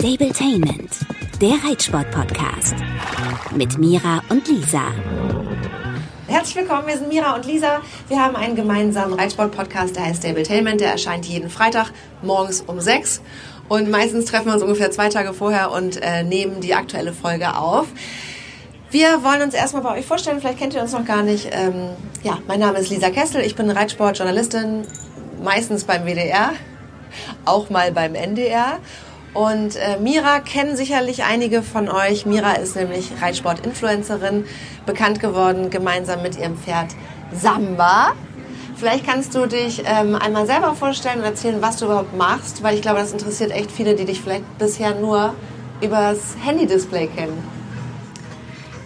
Stabletainment, der Reitsport-Podcast. Mit Mira und Lisa. Herzlich willkommen, wir sind Mira und Lisa. Wir haben einen gemeinsamen Reitsport-Podcast, der heißt Stabletainment. Der erscheint jeden Freitag morgens um sechs. Und meistens treffen wir uns ungefähr zwei Tage vorher und äh, nehmen die aktuelle Folge auf. Wir wollen uns erstmal bei euch vorstellen, vielleicht kennt ihr uns noch gar nicht. Ähm, ja, mein Name ist Lisa Kessel, ich bin Reitsportjournalistin, meistens beim WDR, auch mal beim NDR. Und äh, Mira kennen sicherlich einige von euch. Mira ist nämlich Reitsport-Influencerin, bekannt geworden gemeinsam mit ihrem Pferd Samba. Vielleicht kannst du dich ähm, einmal selber vorstellen und erzählen, was du überhaupt machst, weil ich glaube, das interessiert echt viele, die dich vielleicht bisher nur übers Handy-Display kennen.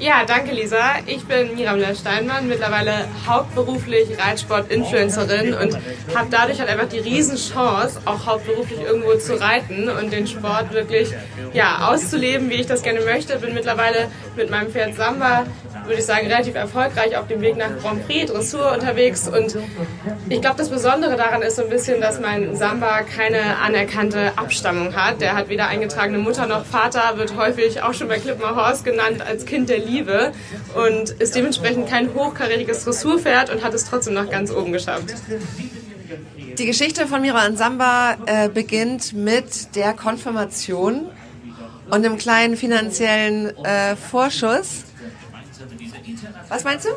Ja, danke Lisa. Ich bin Mira Müller-Steinmann, mittlerweile hauptberuflich Reitsport-Influencerin und habe dadurch halt einfach die Riesenchance, auch hauptberuflich irgendwo zu reiten und den Sport wirklich ja, auszuleben, wie ich das gerne möchte. Bin mittlerweile mit meinem Pferd Samba würde ich sagen, relativ erfolgreich auf dem Weg nach Grand Prix, Dressur unterwegs. Und ich glaube, das Besondere daran ist so ein bisschen, dass mein Samba keine anerkannte Abstammung hat. Der hat weder eingetragene Mutter noch Vater, wird häufig auch schon bei Clipmar Horse genannt als Kind der Liebe und ist dementsprechend kein hochkarätiges Dressurpferd und hat es trotzdem noch ganz oben geschafft. Die Geschichte von Mira und Samba äh, beginnt mit der Konfirmation und einem kleinen finanziellen äh, Vorschuss. Was meinst du?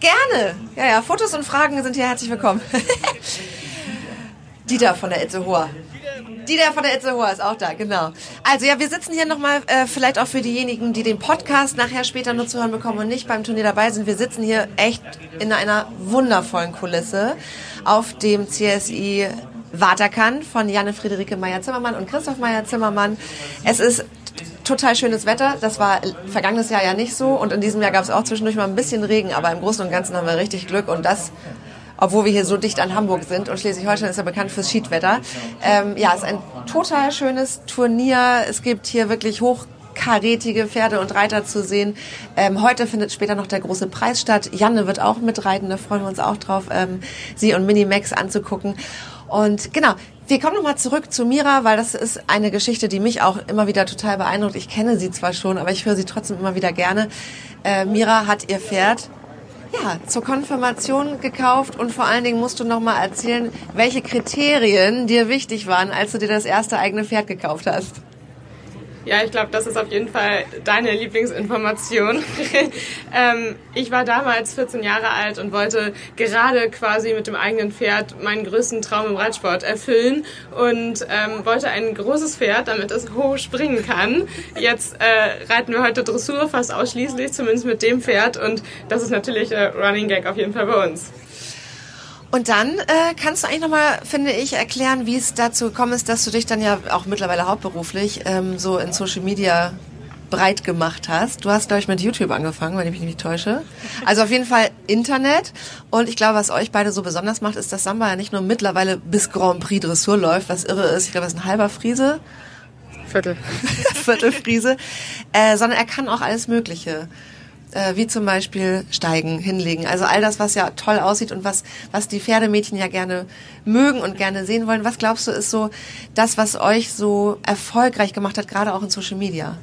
Gerne. Ja, ja, Fotos und Fragen sind hier herzlich willkommen. Dieter von der Itzehoer. Dieter von der Itzehoer ist auch da, genau. Also ja, wir sitzen hier nochmal, äh, vielleicht auch für diejenigen, die den Podcast nachher später nur zu hören bekommen und nicht beim Turnier dabei sind. Wir sitzen hier echt in einer wundervollen Kulisse auf dem CSI Waterkan von Janne Friederike Meyer-Zimmermann und Christoph Meyer-Zimmermann. Es ist total schönes Wetter. Das war vergangenes Jahr ja nicht so. Und in diesem Jahr gab es auch zwischendurch mal ein bisschen Regen. Aber im Großen und Ganzen haben wir richtig Glück. Und das, obwohl wir hier so dicht an Hamburg sind. Und Schleswig-Holstein ist ja bekannt fürs Schiedwetter. Ähm, ja, es ist ein total schönes Turnier. Es gibt hier wirklich hoch karätige Pferde und Reiter zu sehen. Ähm, heute findet später noch der große Preis statt. Janne wird auch mitreiten, da freuen wir uns auch drauf, ähm, sie und Minimax anzugucken. Und genau, wir kommen nochmal zurück zu Mira, weil das ist eine Geschichte, die mich auch immer wieder total beeindruckt. Ich kenne sie zwar schon, aber ich höre sie trotzdem immer wieder gerne. Äh, Mira hat ihr Pferd ja, zur Konfirmation gekauft und vor allen Dingen musst du nochmal erzählen, welche Kriterien dir wichtig waren, als du dir das erste eigene Pferd gekauft hast. Ja, ich glaube, das ist auf jeden Fall deine Lieblingsinformation. ähm, ich war damals 14 Jahre alt und wollte gerade quasi mit dem eigenen Pferd meinen größten Traum im Reitsport erfüllen und ähm, wollte ein großes Pferd, damit es hoch springen kann. Jetzt äh, reiten wir heute Dressur fast ausschließlich, zumindest mit dem Pferd und das ist natürlich äh, Running Gag auf jeden Fall bei uns. Und dann äh, kannst du eigentlich nochmal, finde ich, erklären, wie es dazu gekommen ist, dass du dich dann ja auch mittlerweile hauptberuflich ähm, so in Social Media breit gemacht hast. Du hast, glaube ich, mit YouTube angefangen, wenn ich mich nicht täusche. Also auf jeden Fall Internet. Und ich glaube, was euch beide so besonders macht, ist, dass Samba ja nicht nur mittlerweile bis Grand Prix Dressur läuft, was irre ist. Ich glaube, das ist ein halber Friese. Viertel. Viertelfriese. Äh, sondern er kann auch alles Mögliche äh, wie zum Beispiel steigen, hinlegen. Also all das, was ja toll aussieht und was, was die Pferdemädchen ja gerne mögen und gerne sehen wollen. Was glaubst du, ist so das, was euch so erfolgreich gemacht hat, gerade auch in Social Media?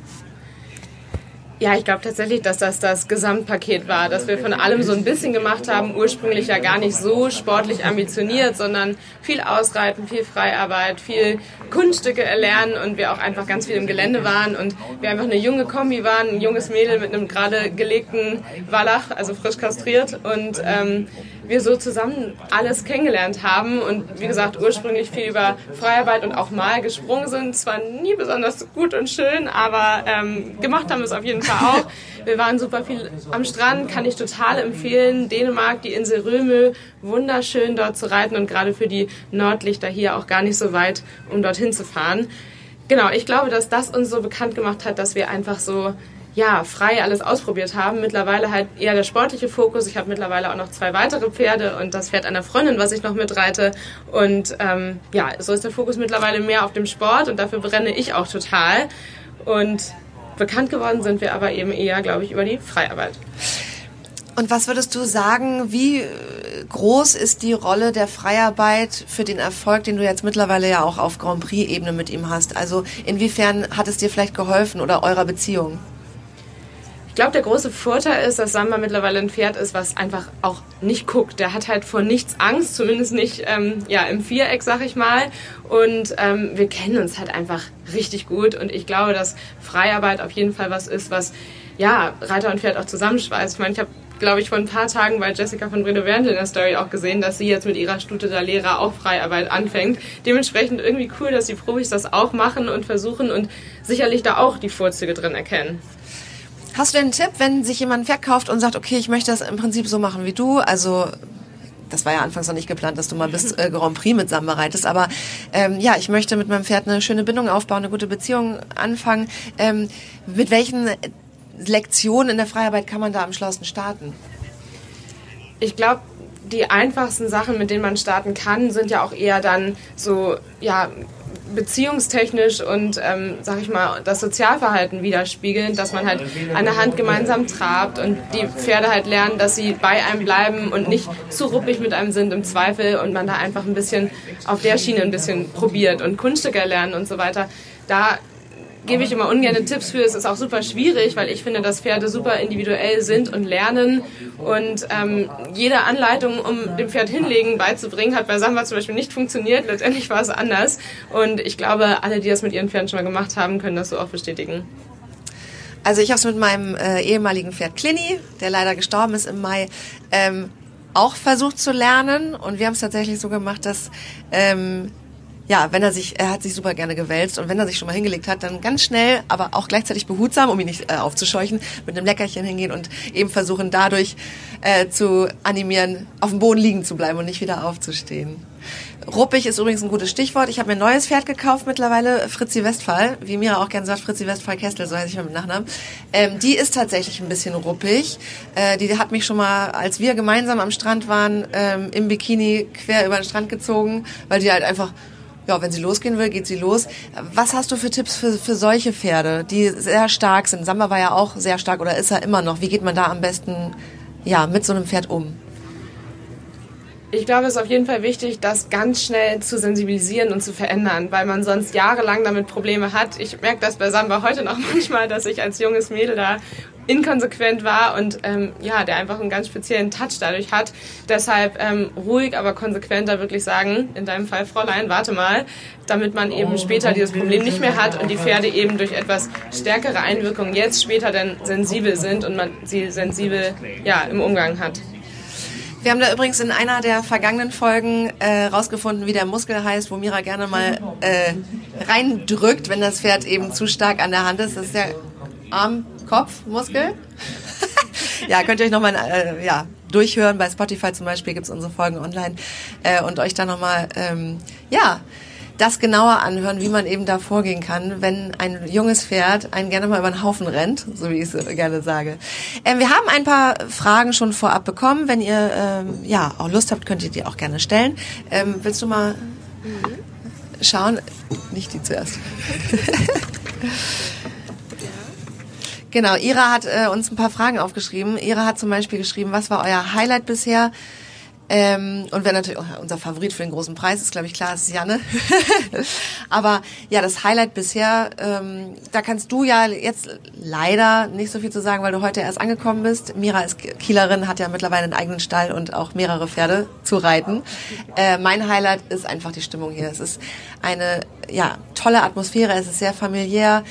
Ja, ich glaube tatsächlich, dass das das Gesamtpaket war, dass wir von allem so ein bisschen gemacht haben, ursprünglich ja gar nicht so sportlich ambitioniert, sondern viel Ausreiten, viel Freiarbeit, viel Kunststücke erlernen und wir auch einfach ganz viel im Gelände waren und wir einfach eine junge Kombi waren, ein junges Mädel mit einem gerade gelegten Wallach, also frisch kastriert und ähm, wir so zusammen alles kennengelernt haben und wie gesagt ursprünglich viel über Freiarbeit und auch mal gesprungen sind. Zwar nie besonders gut und schön, aber ähm, gemacht haben wir es auf jeden Fall auch. Wir waren super viel am Strand, kann ich total empfehlen. Dänemark, die Insel Römel, wunderschön dort zu reiten und gerade für die Nordlichter hier auch gar nicht so weit, um dorthin zu fahren. Genau, ich glaube, dass das uns so bekannt gemacht hat, dass wir einfach so ja, frei alles ausprobiert haben. Mittlerweile halt eher der sportliche Fokus. Ich habe mittlerweile auch noch zwei weitere Pferde und das Pferd einer Freundin, was ich noch mitreite. Und ähm, ja, so ist der Fokus mittlerweile mehr auf dem Sport und dafür brenne ich auch total. Und bekannt geworden sind wir aber eben eher, glaube ich, über die Freiarbeit. Und was würdest du sagen, wie groß ist die Rolle der Freiarbeit für den Erfolg, den du jetzt mittlerweile ja auch auf Grand Prix-Ebene mit ihm hast? Also inwiefern hat es dir vielleicht geholfen oder eurer Beziehung? Ich glaube, der große Vorteil ist, dass Samba mittlerweile ein Pferd ist, was einfach auch nicht guckt. Der hat halt vor nichts Angst, zumindest nicht ähm, ja, im Viereck, sag ich mal. Und ähm, wir kennen uns halt einfach richtig gut. Und ich glaube, dass Freiarbeit auf jeden Fall was ist, was ja, Reiter und Pferd auch zusammenschweißt. Ich meine, ich habe glaube ich, vor ein paar Tagen bei Jessica von Brede Werntel in der Story auch gesehen, dass sie jetzt mit ihrer Stute der Lehrer auch Freiarbeit anfängt. Dementsprechend irgendwie cool, dass die Profis das auch machen und versuchen und sicherlich da auch die Vorzüge drin erkennen. Hast du einen Tipp, wenn sich jemand verkauft und sagt, okay, ich möchte das im Prinzip so machen wie du, also das war ja anfangs noch nicht geplant, dass du mal bis äh, Grand Prix mit Samba reitest, aber ähm, ja, ich möchte mit meinem Pferd eine schöne Bindung aufbauen, eine gute Beziehung anfangen. Ähm, mit welchen Lektionen in der Freiarbeit kann man da am schlausten starten? Ich glaube, die einfachsten Sachen, mit denen man starten kann, sind ja auch eher dann so, ja, beziehungstechnisch und, ähm, sag ich mal, das Sozialverhalten widerspiegeln, dass man halt an der Hand gemeinsam trabt und die Pferde halt lernen, dass sie bei einem bleiben und nicht zu ruppig mit einem sind im Zweifel und man da einfach ein bisschen auf der Schiene ein bisschen probiert und Kunststücke lernen und so weiter. Da gebe ich immer ungern Tipps für. Es ist auch super schwierig, weil ich finde, dass Pferde super individuell sind und lernen. Und ähm, jede Anleitung, um dem Pferd hinlegen beizubringen, hat bei Samba zum Beispiel nicht funktioniert. Letztendlich war es anders. Und ich glaube, alle, die das mit ihren Pferden schon mal gemacht haben, können das so auch bestätigen. Also ich habe es mit meinem äh, ehemaligen Pferd Clinny, der leider gestorben ist im Mai, ähm, auch versucht zu lernen. Und wir haben es tatsächlich so gemacht, dass ähm, ja, wenn er sich, er hat sich super gerne gewälzt und wenn er sich schon mal hingelegt hat, dann ganz schnell, aber auch gleichzeitig behutsam, um ihn nicht äh, aufzuscheuchen, mit einem Leckerchen hingehen und eben versuchen dadurch äh, zu animieren, auf dem Boden liegen zu bleiben und nicht wieder aufzustehen. Ruppig ist übrigens ein gutes Stichwort. Ich habe mir ein neues Pferd gekauft mittlerweile, Fritzi Westphal, wie Mira auch gerne sagt, Fritzi Westphal Kessel, so heiße ich mit Nachnamen. Ähm, die ist tatsächlich ein bisschen ruppig. Äh, die hat mich schon mal, als wir gemeinsam am Strand waren, ähm, im Bikini quer über den Strand gezogen, weil die halt einfach ja, wenn sie losgehen will, geht sie los. Was hast du für Tipps für, für solche Pferde, die sehr stark sind? Samba war ja auch sehr stark oder ist er immer noch. Wie geht man da am besten ja, mit so einem Pferd um? Ich glaube, es ist auf jeden Fall wichtig, das ganz schnell zu sensibilisieren und zu verändern, weil man sonst jahrelang damit Probleme hat. Ich merke das bei Samba heute noch manchmal, dass ich als junges Mädel da inkonsequent war und ähm, ja, der einfach einen ganz speziellen Touch dadurch hat. Deshalb ähm, ruhig, aber konsequenter wirklich sagen, in deinem Fall Fräulein, warte mal, damit man eben später dieses Problem nicht mehr hat und die Pferde eben durch etwas stärkere Einwirkungen jetzt später dann sensibel sind und man sie sensibel ja, im Umgang hat. Wir haben da übrigens in einer der vergangenen Folgen äh, rausgefunden, wie der Muskel heißt, wo Mira gerne mal äh, reindrückt, wenn das Pferd eben zu stark an der Hand ist. Das ist der Arm-Kopf-Muskel. ja, könnt ihr euch nochmal äh, ja, durchhören. Bei Spotify zum Beispiel gibt's unsere Folgen online äh, und euch dann nochmal ähm, ja, das genauer anhören, wie man eben da vorgehen kann, wenn ein junges Pferd einen gerne mal über den Haufen rennt, so wie ich es gerne sage. Ähm, wir haben ein paar Fragen schon vorab bekommen. Wenn ihr ähm, ja auch Lust habt, könnt ihr die auch gerne stellen. Ähm, willst du mal schauen? Nicht die zuerst. Genau, Ira hat äh, uns ein paar Fragen aufgeschrieben. Ira hat zum Beispiel geschrieben, was war euer Highlight bisher? Ähm, und wer natürlich auch unser Favorit für den großen Preis ist, glaube ich, klar, ist Janne. Aber ja, das Highlight bisher, ähm, da kannst du ja jetzt leider nicht so viel zu sagen, weil du heute erst angekommen bist. Mira ist Kielerin, hat ja mittlerweile einen eigenen Stall und auch mehrere Pferde zu reiten. Äh, mein Highlight ist einfach die Stimmung hier. Es ist eine ja, tolle Atmosphäre, es ist sehr familiär,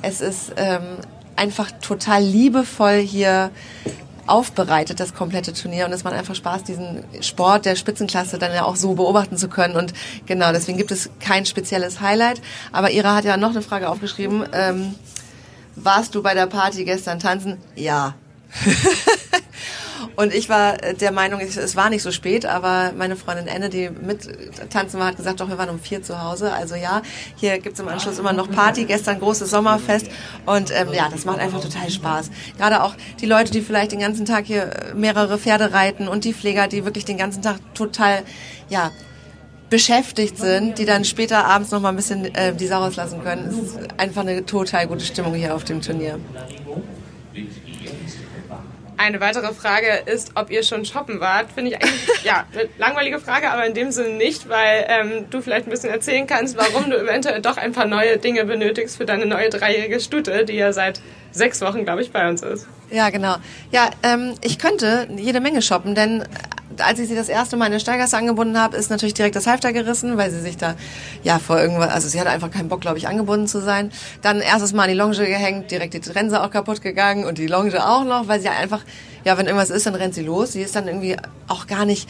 es ist ähm, einfach total liebevoll hier aufbereitet, das komplette Turnier. Und es macht einfach Spaß, diesen Sport der Spitzenklasse dann ja auch so beobachten zu können. Und genau, deswegen gibt es kein spezielles Highlight. Aber Ira hat ja noch eine Frage aufgeschrieben. Ähm, warst du bei der Party gestern tanzen? Ja. Und ich war der Meinung, es war nicht so spät, aber meine Freundin Enne, die mit tanzen war, hat gesagt, doch, wir waren um vier zu Hause. Also ja, hier gibt's im Anschluss immer noch Party, gestern großes Sommerfest. Und ähm, ja, das macht einfach total Spaß. Gerade auch die Leute, die vielleicht den ganzen Tag hier mehrere Pferde reiten und die Pfleger, die wirklich den ganzen Tag total, ja, beschäftigt sind, die dann später abends noch mal ein bisschen äh, die Sau rauslassen können. Es ist einfach eine total gute Stimmung hier auf dem Turnier. Eine weitere Frage ist, ob ihr schon shoppen wart. Finde ich eigentlich ja eine langweilige Frage, aber in dem Sinne nicht, weil ähm, du vielleicht ein bisschen erzählen kannst, warum du eventuell doch ein paar neue Dinge benötigst für deine neue dreijährige Stute, die ja seit sechs Wochen, glaube ich, bei uns ist. Ja, genau. Ja, ähm, ich könnte jede Menge shoppen, denn als ich sie das erste Mal in den Steigasse angebunden habe, ist natürlich direkt das Halfter gerissen, weil sie sich da ja vor irgendwas, also sie hatte einfach keinen Bock, glaube ich, angebunden zu sein. Dann erstes Mal an die Longe gehängt, direkt die Trense auch kaputt gegangen und die Longe auch noch, weil sie einfach, ja, wenn irgendwas ist, dann rennt sie los. Sie ist dann irgendwie auch gar nicht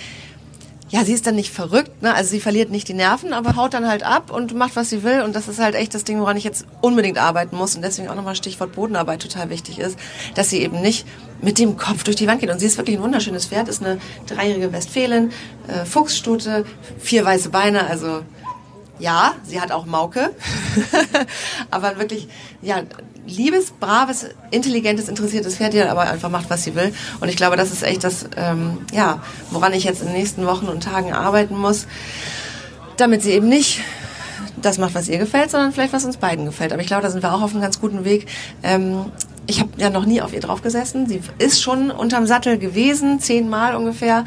ja, sie ist dann nicht verrückt, ne? Also sie verliert nicht die Nerven, aber haut dann halt ab und macht, was sie will. Und das ist halt echt das Ding, woran ich jetzt unbedingt arbeiten muss. Und deswegen auch nochmal Stichwort Bodenarbeit total wichtig ist, dass sie eben nicht mit dem Kopf durch die Wand geht. Und sie ist wirklich ein wunderschönes Pferd, ist eine dreijährige Westfälin, äh, Fuchsstute, vier weiße Beine, also ja, sie hat auch Mauke, aber wirklich, ja, liebes, braves, intelligentes, interessiertes Pferd, die aber einfach macht, was sie will. Und ich glaube, das ist echt das, ähm, ja, woran ich jetzt in den nächsten Wochen und Tagen arbeiten muss, damit sie eben nicht das macht, was ihr gefällt, sondern vielleicht was uns beiden gefällt. Aber ich glaube, da sind wir auch auf einem ganz guten Weg. Ähm, ich habe ja noch nie auf ihr drauf gesessen. Sie ist schon unterm Sattel gewesen, zehnmal ungefähr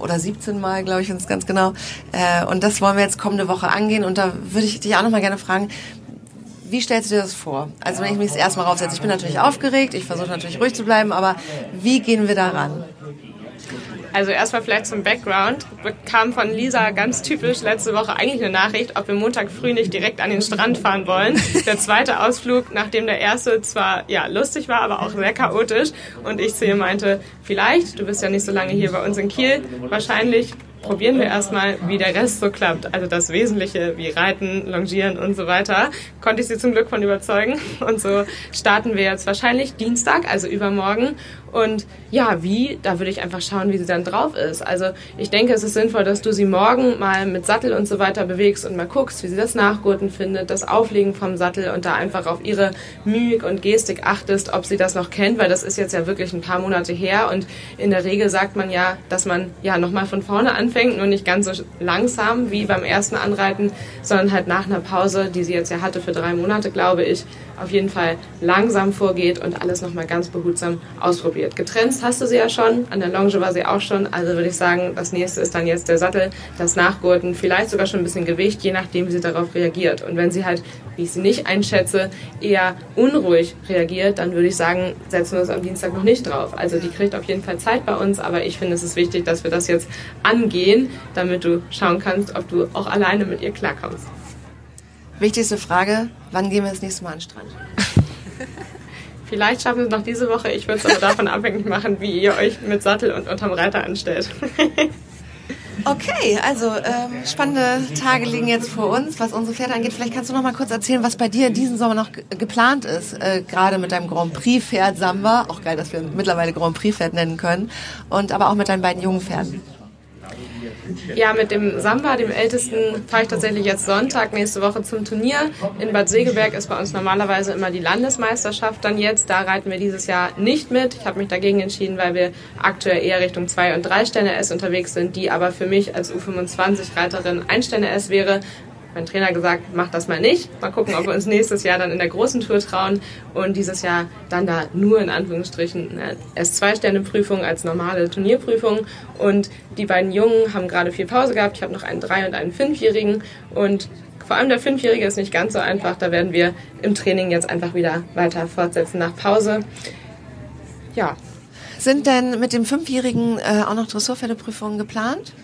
oder 17 Mal, glaube ich, uns ganz genau. Äh, und das wollen wir jetzt kommende Woche angehen. Und da würde ich dich auch noch mal gerne fragen, wie stellst du dir das vor? Also wenn ich mich das erstmal raufsetze, ich bin natürlich aufgeregt, ich versuche natürlich ruhig zu bleiben, aber wie gehen wir daran? Also erstmal vielleicht zum Background. Kam von Lisa ganz typisch letzte Woche eigentlich eine Nachricht, ob wir Montag früh nicht direkt an den Strand fahren wollen. Der zweite Ausflug, nachdem der erste zwar ja lustig war, aber auch sehr chaotisch. Und ich zu ihr meinte, vielleicht, du bist ja nicht so lange hier bei uns in Kiel, wahrscheinlich probieren wir erstmal, wie der Rest so klappt. Also das Wesentliche wie Reiten, Longieren und so weiter. Konnte ich sie zum Glück von überzeugen. Und so starten wir jetzt wahrscheinlich Dienstag, also übermorgen. Und ja, wie, da würde ich einfach schauen, wie sie dann drauf ist. Also ich denke, es ist sinnvoll, dass du sie morgen mal mit Sattel und so weiter bewegst und mal guckst, wie sie das Nachgurten findet, das Auflegen vom Sattel und da einfach auf ihre Mimik und Gestik achtest, ob sie das noch kennt, weil das ist jetzt ja wirklich ein paar Monate her und in der Regel sagt man ja, dass man ja nochmal von vorne anfängt, nur nicht ganz so langsam wie beim ersten Anreiten, sondern halt nach einer Pause, die sie jetzt ja hatte für drei Monate, glaube ich, auf jeden Fall langsam vorgeht und alles nochmal ganz behutsam ausprobiert. Getrennt hast du sie ja schon, an der Longe war sie auch schon, also würde ich sagen, das nächste ist dann jetzt der Sattel, das Nachgurten, vielleicht sogar schon ein bisschen Gewicht, je nachdem, wie sie darauf reagiert. Und wenn sie halt, wie ich sie nicht einschätze, eher unruhig reagiert, dann würde ich sagen, setzen wir uns am Dienstag noch nicht drauf. Also die kriegt auf jeden Fall Zeit bei uns, aber ich finde, es ist wichtig, dass wir das jetzt angehen, damit du schauen kannst, ob du auch alleine mit ihr klarkommst. Wichtigste Frage, wann gehen wir das nächste Mal an den Strand? Vielleicht schaffen wir es noch diese Woche. Ich würde es aber davon abhängig machen, wie ihr euch mit Sattel und unterm Reiter anstellt. Okay, also ähm, spannende Tage liegen jetzt vor uns, was unsere Pferde angeht. Vielleicht kannst du noch mal kurz erzählen, was bei dir diesen Sommer noch geplant ist, äh, gerade mit deinem Grand Prix Pferd Samba. Auch geil, dass wir mittlerweile Grand Prix Pferd nennen können. Und aber auch mit deinen beiden jungen Pferden. Ja, mit dem Samba, dem ältesten, fahre ich tatsächlich jetzt Sonntag nächste Woche zum Turnier. In Bad Segeberg ist bei uns normalerweise immer die Landesmeisterschaft dann jetzt. Da reiten wir dieses Jahr nicht mit. Ich habe mich dagegen entschieden, weil wir aktuell eher Richtung 2 und 3 Sterne S unterwegs sind, die aber für mich als U25-Reiterin 1 Sterne S wäre, mein Trainer gesagt, mach das mal nicht. Mal gucken, ob wir uns nächstes Jahr dann in der großen Tour trauen und dieses Jahr dann da nur in Anführungsstrichen S2-Sterne-Prüfung als normale Turnierprüfung. Und die beiden Jungen haben gerade viel Pause gehabt. Ich habe noch einen Drei- und einen Fünfjährigen und vor allem der Fünfjährige ist nicht ganz so einfach. Da werden wir im Training jetzt einfach wieder weiter fortsetzen nach Pause. Ja. Sind denn mit dem Fünfjährigen äh, auch noch Dressurpferdeprüfungen geplant?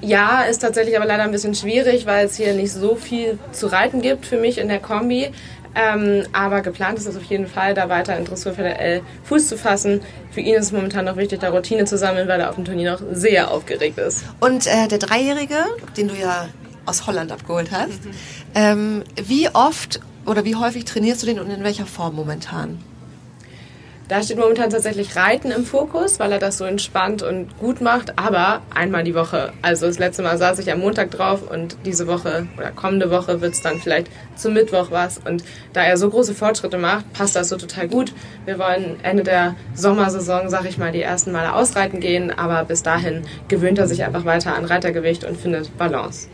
Ja, ist tatsächlich aber leider ein bisschen schwierig, weil es hier nicht so viel zu reiten gibt für mich in der Kombi. Ähm, aber geplant ist es auf jeden Fall, da weiter in Dressurpferde L Fuß zu fassen. Für ihn ist es momentan noch wichtig, da Routine zu sammeln, weil er auf dem Turnier noch sehr aufgeregt ist. Und äh, der Dreijährige, den du ja aus Holland abgeholt hast, mhm. ähm, wie oft oder wie häufig trainierst du den und in welcher Form momentan? Da steht momentan tatsächlich Reiten im Fokus, weil er das so entspannt und gut macht, aber einmal die Woche. Also das letzte Mal saß ich am Montag drauf und diese Woche oder kommende Woche wird es dann vielleicht zum Mittwoch was. Und da er so große Fortschritte macht, passt das so total gut. Wir wollen Ende der Sommersaison, sag ich mal, die ersten Male ausreiten gehen, aber bis dahin gewöhnt er sich einfach weiter an Reitergewicht und findet Balance.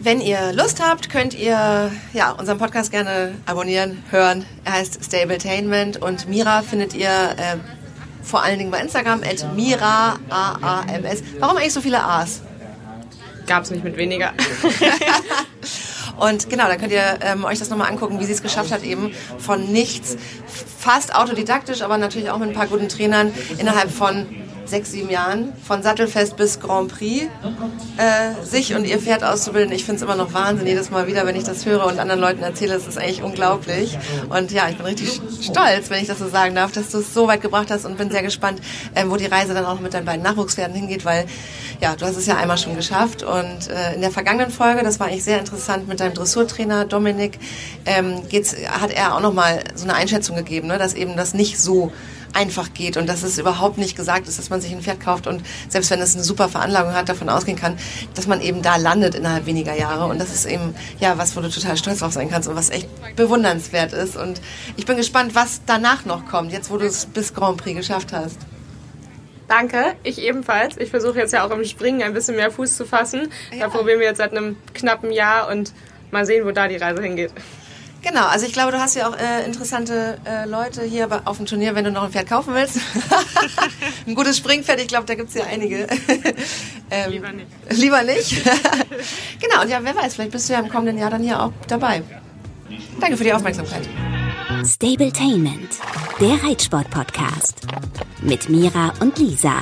Wenn ihr Lust habt, könnt ihr ja, unseren Podcast gerne abonnieren, hören. Er heißt Stabletainment und Mira findet ihr äh, vor allen Dingen bei Instagram, at Mira, A-A-M-S. Warum eigentlich so viele A's? Gab es nicht mit weniger. Und genau, da könnt ihr ähm, euch das nochmal angucken, wie sie es geschafft hat, eben von nichts, fast autodidaktisch, aber natürlich auch mit ein paar guten Trainern innerhalb von sechs, sieben Jahren, von Sattelfest bis Grand Prix, äh, sich und ihr Pferd auszubilden. Ich finde es immer noch Wahnsinn, jedes Mal wieder, wenn ich das höre und anderen Leuten erzähle, es ist eigentlich unglaublich. Und ja, ich bin richtig stolz, wenn ich das so sagen darf, dass du es so weit gebracht hast und bin sehr gespannt, äh, wo die Reise dann auch mit deinen beiden Nachwuchspferden hingeht, weil ja, du hast es ja einmal schon geschafft und äh, in der vergangenen Folge, das war eigentlich sehr interessant, mit deinem Dressurtrainer Dominik, ähm, geht's, hat er auch nochmal so eine Einschätzung gegeben, ne, dass eben das nicht so einfach geht und dass es überhaupt nicht gesagt ist, dass man sich ein Pferd kauft und selbst wenn es eine super Veranlagung hat, davon ausgehen kann, dass man eben da landet innerhalb weniger Jahre und das ist eben ja was, wo du total stolz drauf sein kannst und was echt bewundernswert ist und ich bin gespannt, was danach noch kommt, jetzt wo du es bis Grand Prix geschafft hast. Danke, ich ebenfalls. Ich versuche jetzt ja auch im Springen ein bisschen mehr Fuß zu fassen. Ja. Da probieren wir jetzt seit einem knappen Jahr und mal sehen, wo da die Reise hingeht. Genau, also ich glaube, du hast ja auch äh, interessante äh, Leute hier auf dem Turnier, wenn du noch ein Pferd kaufen willst. ein gutes Springpferd, ich glaube, da gibt es ja einige. ähm, lieber nicht. Lieber nicht. genau, und ja, wer weiß, vielleicht bist du ja im kommenden Jahr dann hier auch dabei. Danke für die Aufmerksamkeit. Stabletainment, der Reitsport-Podcast mit Mira und Lisa.